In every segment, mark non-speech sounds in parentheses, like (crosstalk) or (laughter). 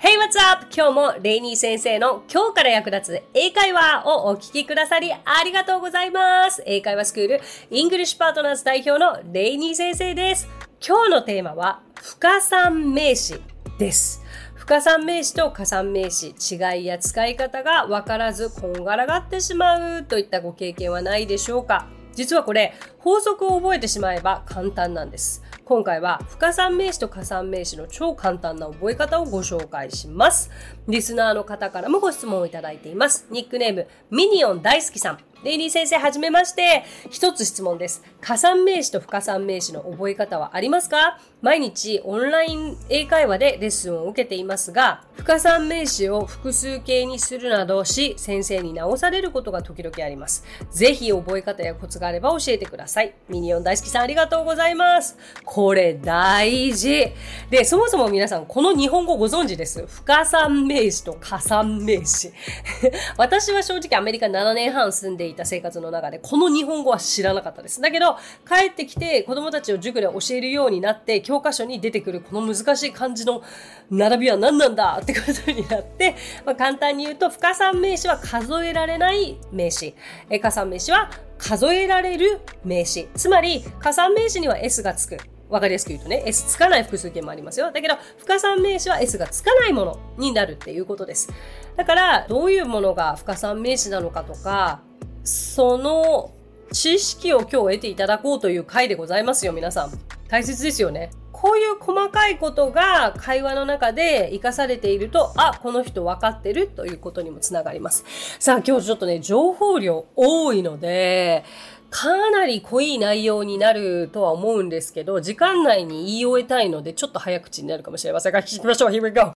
Hey, what's up? 今日もレイニー先生の今日から役立つ英会話をお聞きくださりありがとうございます。英会話スクールイングリッシュパートナーズ代表のレイニー先生です。今日のテーマは不可算名詞です。不可算名詞と可算名詞、違いや使い方がわからずこんがらがってしまうといったご経験はないでしょうか？実はこれ法則を覚えてしまえば簡単なんです。今回は不可算名詞と加算名詞の超簡単な覚え方をご紹介します。リスナーの方からもご質問をいただいています。ニックネームミニオン大好きさん。レイリー先生はじめまして。一つ質問です。加算名詞と不可算名詞の覚え方はありますか？毎日オンライン英会話でレッスンを受けていますが、不可算名詞を複数形にするなどし、先生に直されることが時々あります。ぜひ覚え方やコツがあれば教えてください。ミニオン大好きさんありがとうございます。これ大事。で、そもそも皆さん、この日本語ご存知です？不可算名詞と加算名詞。(laughs) 私は正直アメリカ7年半住んでいた生活の中で、この日本語は知らなかったです。だけど、帰ってきて子供たちを塾で教えるようになって、教科書に出てくるこの難しい漢字の並びは何なんだ？ってことになって、まあ、簡単に言うと、不可算名詞は数えられない名詞。え加算名詞は数えられる名詞。つまり、加算名詞には S がつく。わかりやすく言うとね、S つかない複数形もありますよ。だけど、不可算名詞は S がつかないものになるっていうことです。だから、どういうものが不可算名詞なのかとか、その知識を今日得ていただこうという回でございますよ、皆さん。大切ですよね。こういう細かいことが会話の中で活かされていると、あ、この人分かってるということにもつながります。さあ、今日ちょっとね、情報量多いので、かなり濃い内容になるとは思うんですけど、時間内に言い終えたいので、ちょっと早口になるかもしれませんが、聞きましょう。Here we go!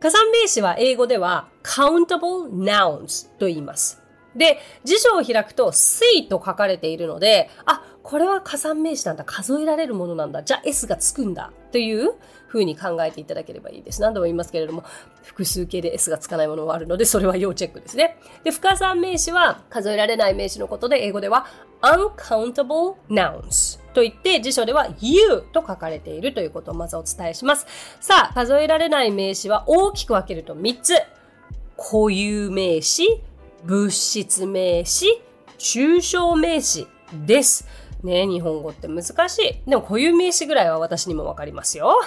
加算名詞は英語では countable nouns と言います。で、辞書を開くと see と書かれているので、あ、これは加算名詞なんだ。数えられるものなんだ。じゃあ S がつくんだ。という風に考えていただければいいです。何度も言いますけれども、複数形で S がつかないものはあるので、それは要チェックですね。で、不可算名詞は数えられない名詞のことで、英語では uncountable nouns と言って、辞書では you と書かれているということをまずお伝えします。さあ、数えられない名詞は大きく分けると3つ。固有名詞、物質名詞、抽象名詞です。ね日本語って難しい。でも固有名詞ぐらいは私にもわかりますよ。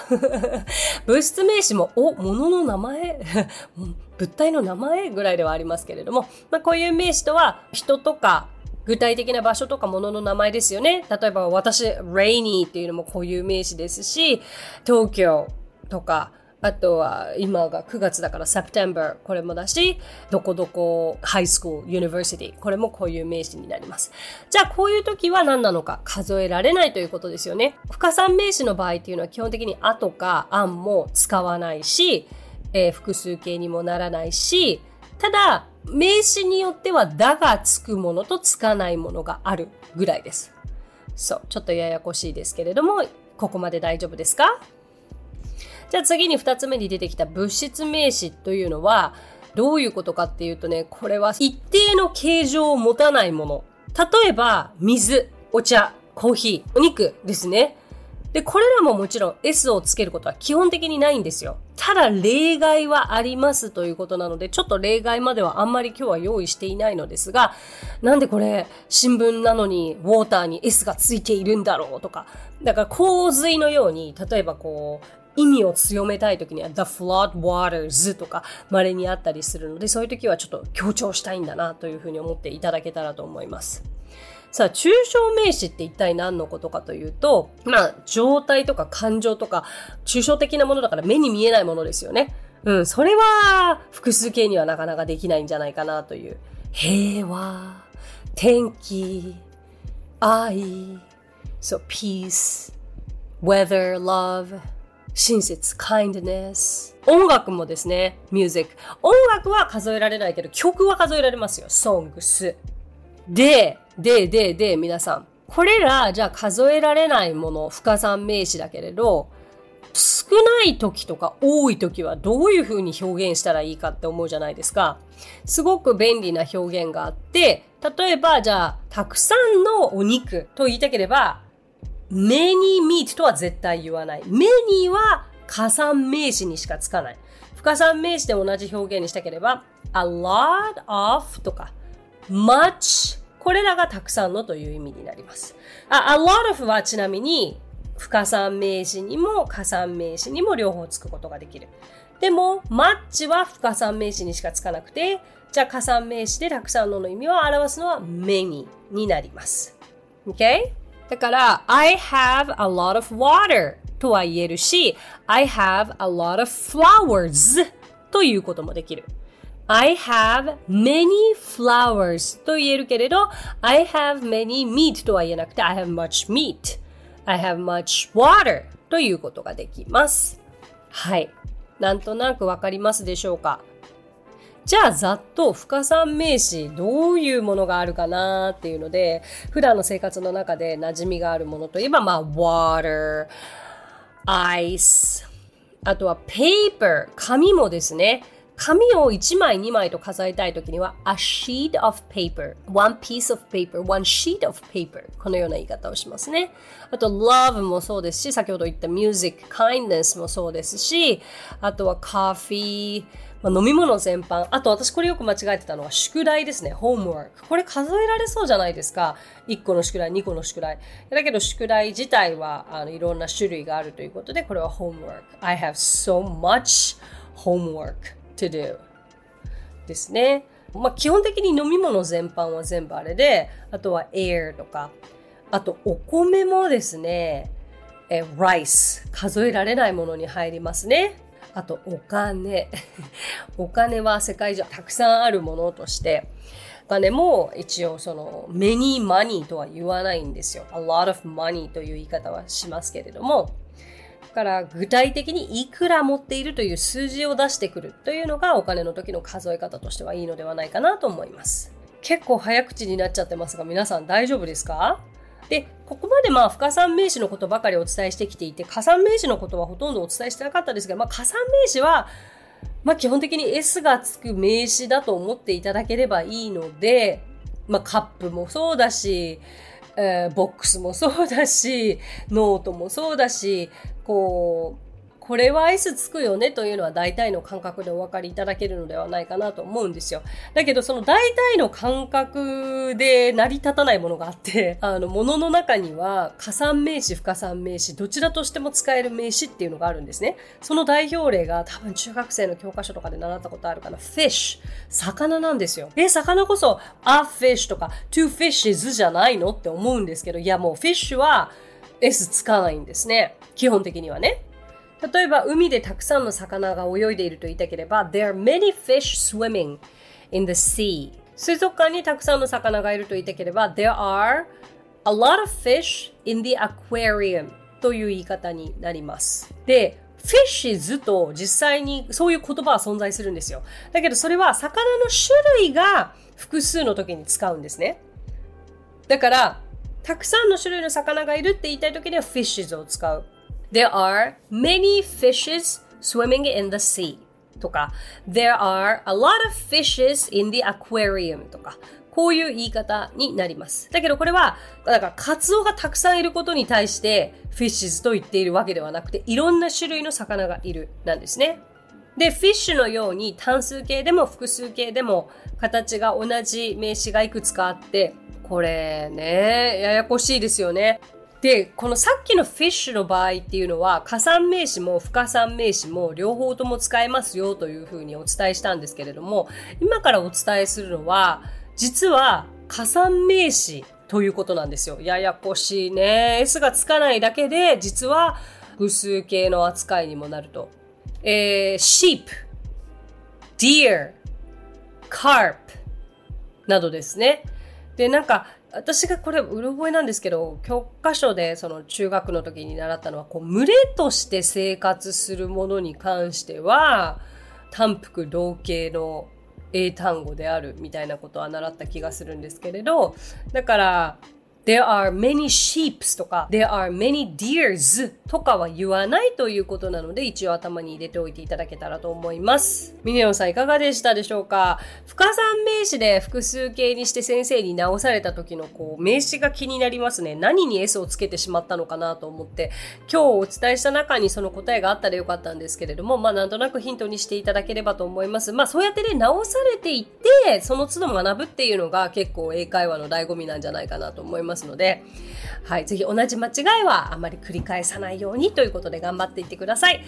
(laughs) 物質名詞も、お、物の名前？(laughs) 物体の名前ぐらいではありますけれども、まあ、固有名詞とは人とか具体的な場所とか物の名前ですよね。例えば私、rainy っていうのも固有名詞ですし、東京とか、あとは今が9月だから September これもだし、どこどこ High School、University これもこういう名詞になります。じゃあこういう時は何なのか数えられないということですよね。不可算名詞の場合っていうのは基本的に a とか an も使わないし、えー複数形にもならないし、ただ名詞によってはだがつくものとつかないものがあるぐらいです。そう、ちょっとややこしいですけれども、ここまで大丈夫ですか？じゃあ次に二つ目に出てきた物質名詞というのは、どういうことかっていうとね、これは一定の形状を持たないもの。例えば、水、お茶、コーヒー、お肉ですね。で、これらももちろん S をつけることは基本的にないんですよ。ただ例外はありますということなので、ちょっと例外まではあんまり今日は用意していないのですが、なんでこれ新聞なのにウォーターに S がついているんだろうとか、だから洪水のように、例えばこう、意味を強めたい時には The Flood Waters とか稀にあったりするので、そういう時はちょっと強調したいんだなというふうに思っていただけたらと思います。さあ、抽象名詞って一体何のことかというと、まあ、状態とか感情とか、抽象的なものだから目に見えないものですよね。うん、それは複数形にはなかなかできないんじゃないかなという。平和、天気、愛、そう、peace, weather, love, 親切、kindness。音楽もですね、music。音楽は数えられないけど、曲は数えられますよ。songs。で、で、で、で、皆さん。これら、じゃあ数えられないもの、不可算名詞だけれど、少ない時とか多い時はどういう風に表現したらいいかって思うじゃないですか。すごく便利な表現があって、例えば、じゃあ、たくさんのお肉と言いたければ、many meat とは絶対言わない。many は加算名詞にしかつかない。不可算名詞で同じ表現にしたければ、a lot of とか、much これらがたくさんのという意味になります。あ a lot of はちなみに不可算名詞にも加算名詞にも両方つくことができる。でも、マッチは不可算名詞にしかつかなくて、じゃあ加算名詞でたくさんのの意味を表すのは many になります。Okay? だから、I have a lot of water とは言えるし、I have a lot of flowers ということもできる。I have many flowers と言えるけれど、I have many meat とは言えなくて、I have much meat. I have much water ということができます。はい。なんとなくわかりますでしょうかじゃあざっと不可算名詞どういうものがあるかなっていうので普段の生活の中で馴染みがあるものといえばまあ water, ice あとは paper 紙もですね。紙を1枚2枚と数えたいときには a sheet of paper one piece of paper one sheet of paper このような言い方をしますね。あと love もそうですし先ほど言った music kindness もそうですしあとは coffee まあ、飲み物全般。あと私これよく間違えてたのは宿題ですね。homework。これ数えられそうじゃないですか。1個の宿題、2個の宿題。だけど宿題自体はあのいろんな種類があるということで、これは homework。I have so much homework. to do ですね。まあ、基本的に飲み物全般は全部あれで、あとは air とか、あとお米もですね、え、rice 数えられないものに入りますね。あとお金。(laughs) お金は世界中たくさんあるものとして、お金も一応その many money とは言わないんですよ。a lot of money という言い方はしますけれどもだ、から具体的にいくら持っているという数字を出してくるというのがお金の時の数え方としてはいいのではないかなと思います。結構早口になっちゃってますが皆さん大丈夫ですか？で、ここまでまあ、不可算名詞のことばかりお伝えしてきていて、加算名詞のことはほとんどお伝えしてなかったですが、まあ、加算名詞は、まあ、基本的に S がつく名詞だと思っていただければいいので、まあ、カップもそうだし、えー、ボックスもそうだし、ノートもそうだし、こう、これは S つくよねというのは大体の感覚でお分かりいただけるのではないかなと思うんですよ。だけどその大体の感覚で成り立たないものがあって、(laughs) あの、ものの中には可算名詞、不可算名詞、どちらとしても使える名詞っていうのがあるんですね。その代表例が多分中学生の教科書とかで習ったことあるかな。fish。魚なんですよ。え、魚こそ a fish とか two fishes じゃないの？って思うんですけど、いやもう fish は S つかないんですね。基本的にはね。例えば海でたくさんの魚が泳いでいると言いたければ There are many fish swimming in the sea. 水族館にたくさんの魚がいると言いたければ There are a lot of fish in the aquarium という言い方になります。で fishes と実際にそういう言葉は存在するんですよ。だけどそれは魚の種類が複数の時に使うんですね。だからたくさんの種類の魚がいるって言いたい時には fishes を使う。There are many fishes swimming in the sea とか There are a lot of fishes in the aquarium とかこういう言い方になります。だけどこれは、だかカツオがたくさんいることに対してフィッシュズと言っているわけではなくて、いろんな種類の魚がいるなんですね。で、フィッシュのように単数形でも複数形でも形が同じ名詞がいくつかあって、これね、ややこしいですよね。で、このさっきのフィッシュの場合っていうのは、加算名詞も不可算名詞も両方とも使えますよというふうにお伝えしたんですけれども、今からお伝えするのは、実は加算名詞ということなんですよ。ややこしいね。S がつかないだけで、実は複数形の扱いにもなると。えー、sheep, deer, carp などですね。で、なんか、私がこれ、うろ覚えなんですけど、教科書でその中学の時に習ったのは、こう、群れとして生活するものに関しては、単幅同型の英単語であるみたいなことは習った気がするんですけれど、だから、there are many sheeps とか there are many deers とかは言わないということなので一応頭に入れておいていただけたらと思います。ミネオンさんいかがでしたでしょうか？不可算名詞で複数形にして先生に直された時のこう名詞が気になりますね。何に S をつけてしまったのかなと思って今日お伝えした中にその答えがあったらよかったんですけれどもまあなんとなくヒントにしていただければと思います。まあそうやってね直されていってその都度学ぶっていうのが結構英会話の醍醐味なんじゃないかなと思いますのではい、ぜひ同じ間違いはあまり繰り返さないようにということで頑張っていってください。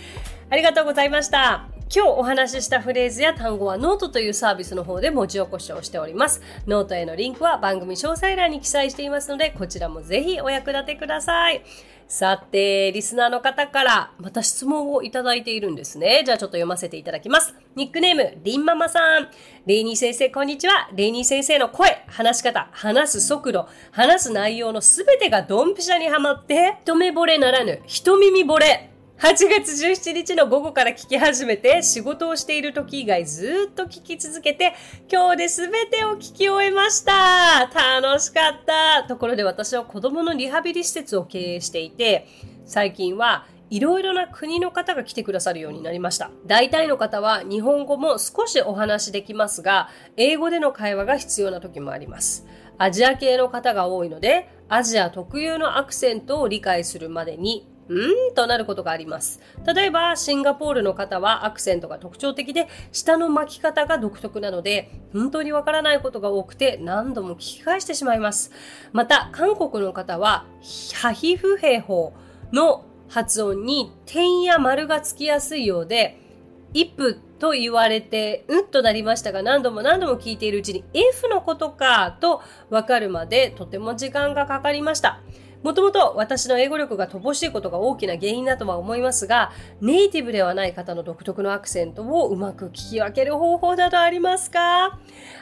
ありがとうございました。今日お話ししたフレーズや単語はノートというサービスの方で文字起こしをしております。ノートへのリンクは番組詳細欄に記載していますので、こちらもぜひお役立てください。さて、リスナーの方からまた質問をいただいているんですね。じゃあちょっと読ませていただきます。ニックネーム、リンママさん。レイニー先生、こんにちは。レイニー先生の声、話し方、話す速度、話す内容のすべてがドンピシャにはまって、一目惚れならぬ、一耳惚れ。8月17日の午後から聞き始めて、仕事をしている時以外ずっと聞き続けて、今日で全てを聞き終えました。楽しかった。ところで私は子供のリハビリ施設を経営していて、最近はいろいろな国の方が来てくださるようになりました。大体の方は日本語も少しお話しできますが、英語での会話が必要な時もあります。アジア系の方が多いので、アジア特有のアクセントを理解するまでにうんとなることがあります。例えば、シンガポールの方はアクセントが特徴的で、下の巻き方が独特なので、本当にわからないことが多くて何度も聞き返してしまいます。また、韓国の方は、ハヒフヘホの発音に点や丸がつきやすいようで、イプと言われて、うんとなりましたが、何度も何度も聞いているうちに、F のことかとわかるまでとても時間がかかりました。もともと私の英語力が乏しいことが大きな原因だとは思いますが、ネイティブではない方の独特のアクセントをうまく聞き分ける方法などありますか？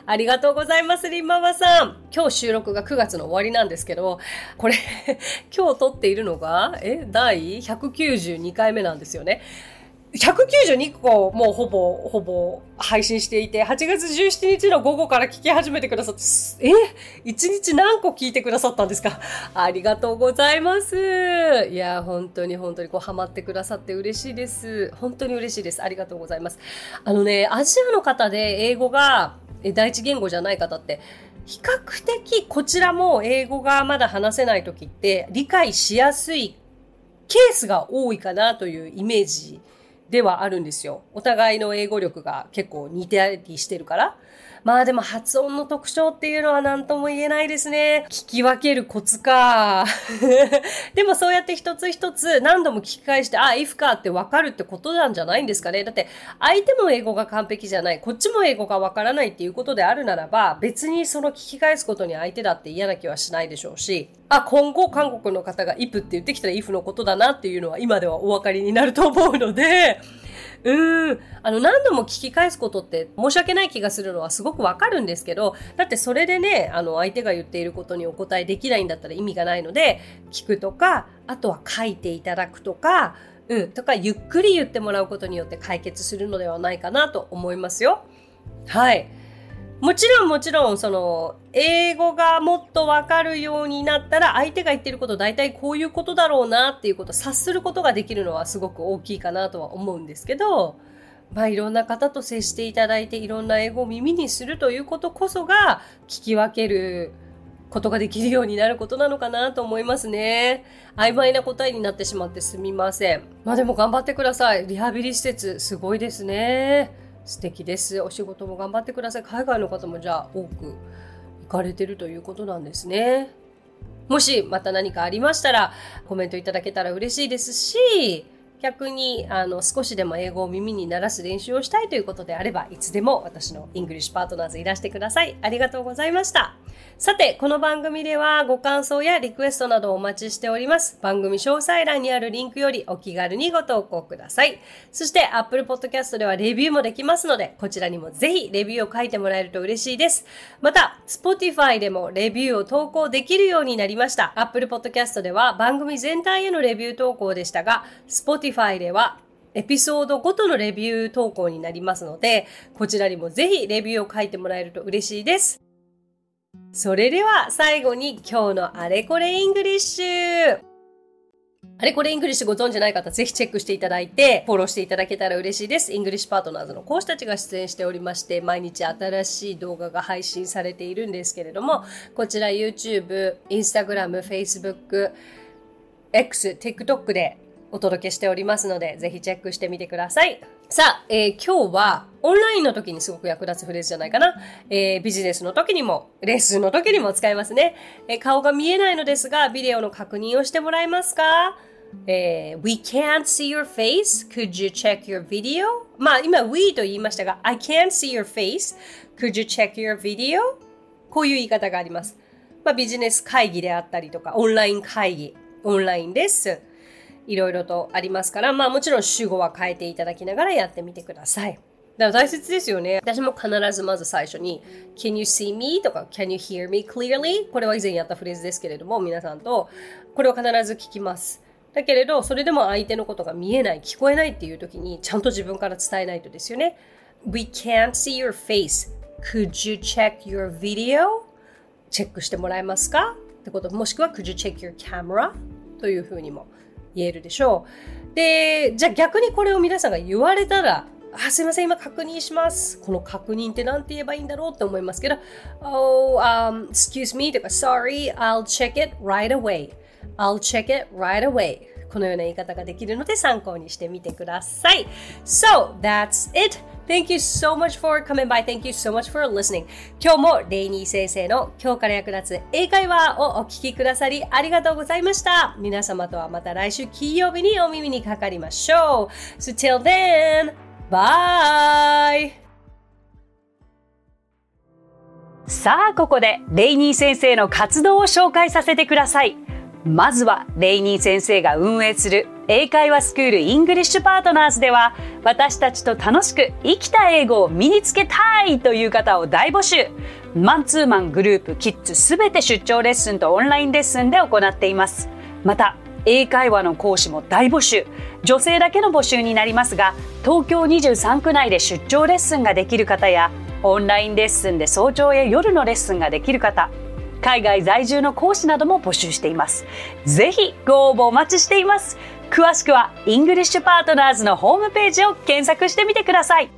ありがとうございます、リンママさん。今日収録が9月の終わりなんですけど、これ (laughs) 今日撮っているのが、え、第192回目なんですよね。192個もうほぼ、ほぼ配信していて、8月17日の午後から聞き始めてくださって、え ?1 日何個聞いてくださったんですか？(laughs) ありがとうございます。いや、本当に本当にこうハマってくださって嬉しいです。本当に嬉しいです。ありがとうございます。あのね、アジアの方で英語が第一言語じゃない方って、比較的こちらも英語がまだ話せない時って理解しやすいケースが多いかなというイメージではあるんですよ。お互いの英語力が結構似てたりしてるから。まあでも発音の特徴っていうのは何とも言えないですね。聞き分けるコツか。(laughs) でもそうやって一つ一つ何度も聞き返して、あ、if かって分かるってことなんじゃないんですかね。だって相手も英語が完璧じゃない、こっちも英語が分からないっていうことであるならば、別にその聞き返すことに相手だって嫌な気はしないでしょうし、あ、今後韓国の方が if って言ってきたら if のことだなっていうのは今ではお分かりになると思うので、うん。あの、何度も聞き返すことって申し訳ない気がするのはすごくわかるんですけど、だってそれでね、あの、相手が言っていることにお答えできないんだったら意味がないので、聞くとか、あとは書いていただくとか、うん、とか、ゆっくり言ってもらうことによって解決するのではないかなと思いますよ。はい。もちろんもちろん、その、英語がもっとわかるようになったら、相手が言ってること大体こういうことだろうなっていうことを察することができるのはすごく大きいかなとは思うんですけど、まあいろんな方と接していただいていろんな英語を耳にするということこそが聞き分けることができるようになることなのかなと思いますね。曖昧な答えになってしまってすみません。まあでも頑張ってください。リハビリ施設すごいですね。素敵です。お仕事も頑張ってください。海外の方もじゃあ多くかれてるということなんですね。もしまた何かありましたらコメントいただけたら嬉しいですし、逆にあの少しでも英語を耳に慣らす練習をしたいということであればいつでも私のイングリッシュパートナーズいらしてください。ありがとうございました。さて、この番組ではご感想やリクエストなどお待ちしております。番組詳細欄にあるリンクよりお気軽にご投稿ください。そして Apple Podcast ではレビューもできますので、こちらにもぜひレビューを書いてもらえると嬉しいです。また、Spotify でもレビューを投稿できるようになりました。Apple Podcast では番組全体へのレビュー投稿でしたが、Spotify ではエピソードごとのレビュー投稿になりますので、こちらにもぜひレビューを書いてもらえると嬉しいです。それでは最後に今日のあれこれイングリッシュあれこれイングリッシュご存知ない方、ぜひチェックしていただいて、フォローしていただけたら嬉しいです。イングリッシュパートナーズの講師たちが出演しておりまして、毎日新しい動画が配信されているんですけれども、こちら YouTube、Instagram、Facebook、X、TikTok でお届けしておりますので、ぜひチェックしてみてください。さあ、えー、今日はオンラインの時にすごく役立つフレーズじゃないかな。えー、ビジネスの時にも、レッスンの時にも使えますね。えー、顔が見えないのですが、ビデオの確認をしてもらえますか？えー、We can't see your face. Could you check your video? まあ今 we と言いましたが I can't see your face. Could you check your video? こういう言い方があります。まあビジネス会議であったりとかオンライン会議、オンラインレッスンいろいろとありますから、まあもちろん主語は変えていただきながらやってみてください。だから大切ですよね。私も必ずまず最初に Can you see me? とか Can you hear me clearly? これは以前やったフレーズですけれども皆さんとこれを必ず聞きます。だけれどそれでも相手のことが見えない聞こえないっていう時にちゃんと自分から伝えないとですよね。We can't see your face. Could you check your video? チェックしてもらえますか？ってこともしくは Could you check your camera? というふうにも言えるでしょう。で、じゃあ逆にこれを皆さんが言われたら、あ、すいません、今確認します。この確認って何て言えばいいんだろうって思いますけど、Oh, um, excuse me とか Sorry, I'll check it right away. I'll check it right away. このような言い方ができるので参考にしてみてください。So, that's it. Thank you so much for coming by. Thank you so much for listening. 今日もレイニー先生の今日から役立つ英会話をお聞きくださりありがとうございました。皆様とはまた来週金曜日にお耳にかかりましょう。So till then, bye! さあ、ここでレイニー先生の活動を紹介させてください。まずはレイニー先生が運営する英会話スクールイングリッシュパートナーズでは私たちと楽しく生きた英語を身につけたいという方を大募集。マンツーマングループキッズすべて出張レッスンとオンラインレッスンで行っています。また英会話の講師も大募集。女性だけの募集になりますが東京23区内で出張レッスンができる方やオンラインレッスンで早朝や夜のレッスンができる方海外在住の講師なども募集しています。ぜひご応募お待ちしています。詳しくはイングリッシュパートナーズのホームページを検索してみてください。